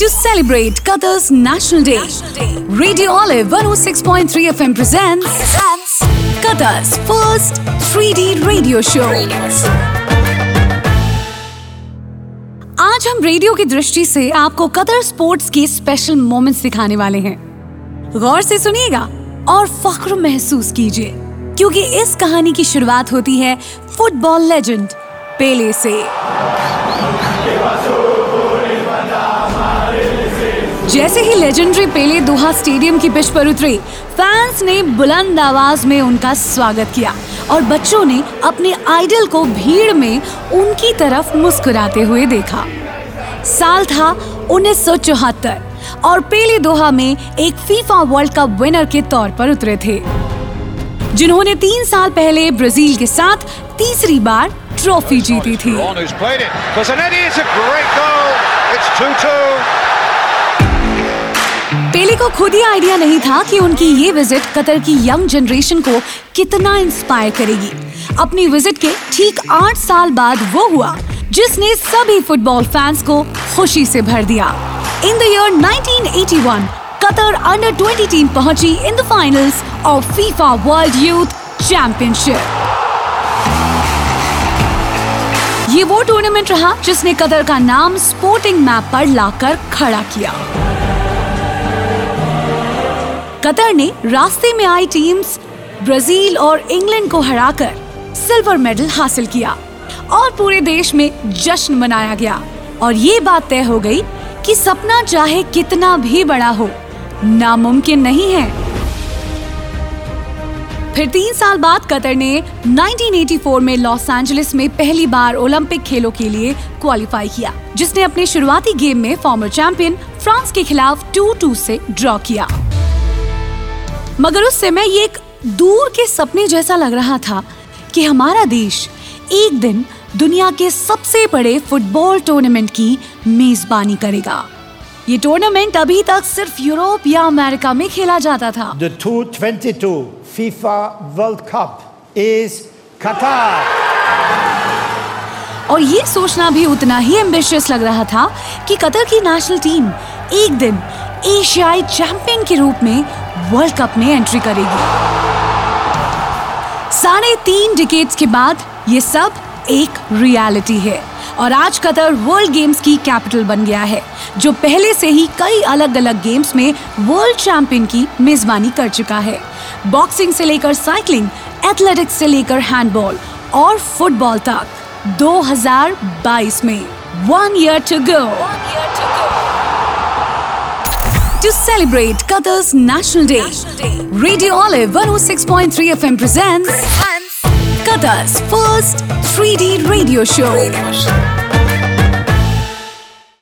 To celebrate Qatar's National Day, Radio Olive 106.3 FM presents Qatar's first 3D radio show. आज हम radio की दृष्टि से आपको कतर स्पोर्ट्स के स्पेशल मोमेंट्स दिखाने वाले हैं। गौर से सुनिएगा और फख्र महसूस कीजिए क्योंकि इस कहानी की शुरुआत होती है फुटबॉल लेजेंड पेले से। जैसे ही लेजेंडरी पेले दोहा स्टेडियम की पिच पर उतरे फैंस ने बुलंद आवाज़ में उनका स्वागत किया और बच्चों ने अपने आइडल को भीड़ में उनकी तरफ़ मुस्कुराते हुए देखा। साल था उन्नीस सौ चौहत्तर और पेले दोहा में एक फीफा वर्ल्ड कप विनर के तौर पर उतरे थे जिन्होंने तीन साल पहले ब्राज़ील के साथ तीसरी बार ट्रॉफी जीती थी। को खुद ही आइडिया नहीं था कि उनकी ये विज़िट कतर की यंग जनरेशन को कितना इंस्पायर करेगी। अपनी विज़िट के ठीक आठ साल बाद वो हुआ, जिसने सभी फुटबॉल फैंस को खुशी से भर दिया। In the year 1981 Qatar under 20 team पहुँची in the finals of FIFA world youth championship ये वो टूर्नामेंट रहा जिसने कतर का नाम स्पोर्टिंग मैप पर लाकर खड़ा किया। कतर ने रास्ते में आई टीम्स ब्राज़ील और इंग्लैंड को हराकर सिल्वर मेडल हासिल किया और पूरे देश में जश्न मनाया गया। और ये बात तय हो गई कि सपना चाहे कितना भी बड़ा हो, नामुमकिन नहीं है। फिर तीन साल बाद कतर ने 1984 में लॉस एंजलिस में पहली बार ओलंपिक खेलों के लिए क्वालिफाई किया, जिसने अपने शुरुआती गेम में फॉर्मर चैंपियन फ्रांस के खिलाफ 2-2 से ड्रॉ किया। मगर उस समय ये एक दूर के सपने जैसा लग रहा था कि हमारा देश एक दिन दुनिया के सबसे बड़े फुटबॉल टूर्नामेंट की मेजबानी करेगा ये टूर्नामेंट अभी तक सिर्फ़ यूरोप या अमेरिका में खेला जाता था The 2022 FIFA World Cup is Qatar. और ये सोचना भी उतना ही एम्बिशियस लग रहा था कि कतर की नेशनल टीम एक दिन एशियाई चैंपियन के रूप में वर्ल्ड कप में एंट्री करेगी। साढ़े तीन डिकेट्स के बाद ये सब एक रियलिटी है और आज कतर वर्ल्ड गेम्स की कैपिटल बन गया है, जो पहले से ही कई अलग अलग गेम्स में वर्ल्ड चैंपियन की मेजबानी कर चुका है। बॉक्सिंग से लेकर साइकिलिंग एथलेटिक्स से लेकर हैंडबॉल और फुटबॉल तक 2022 में one year to go To celebrate Qatar's National Day, Radio Olive 106.3 FM presents Qatar's first 3D radio show.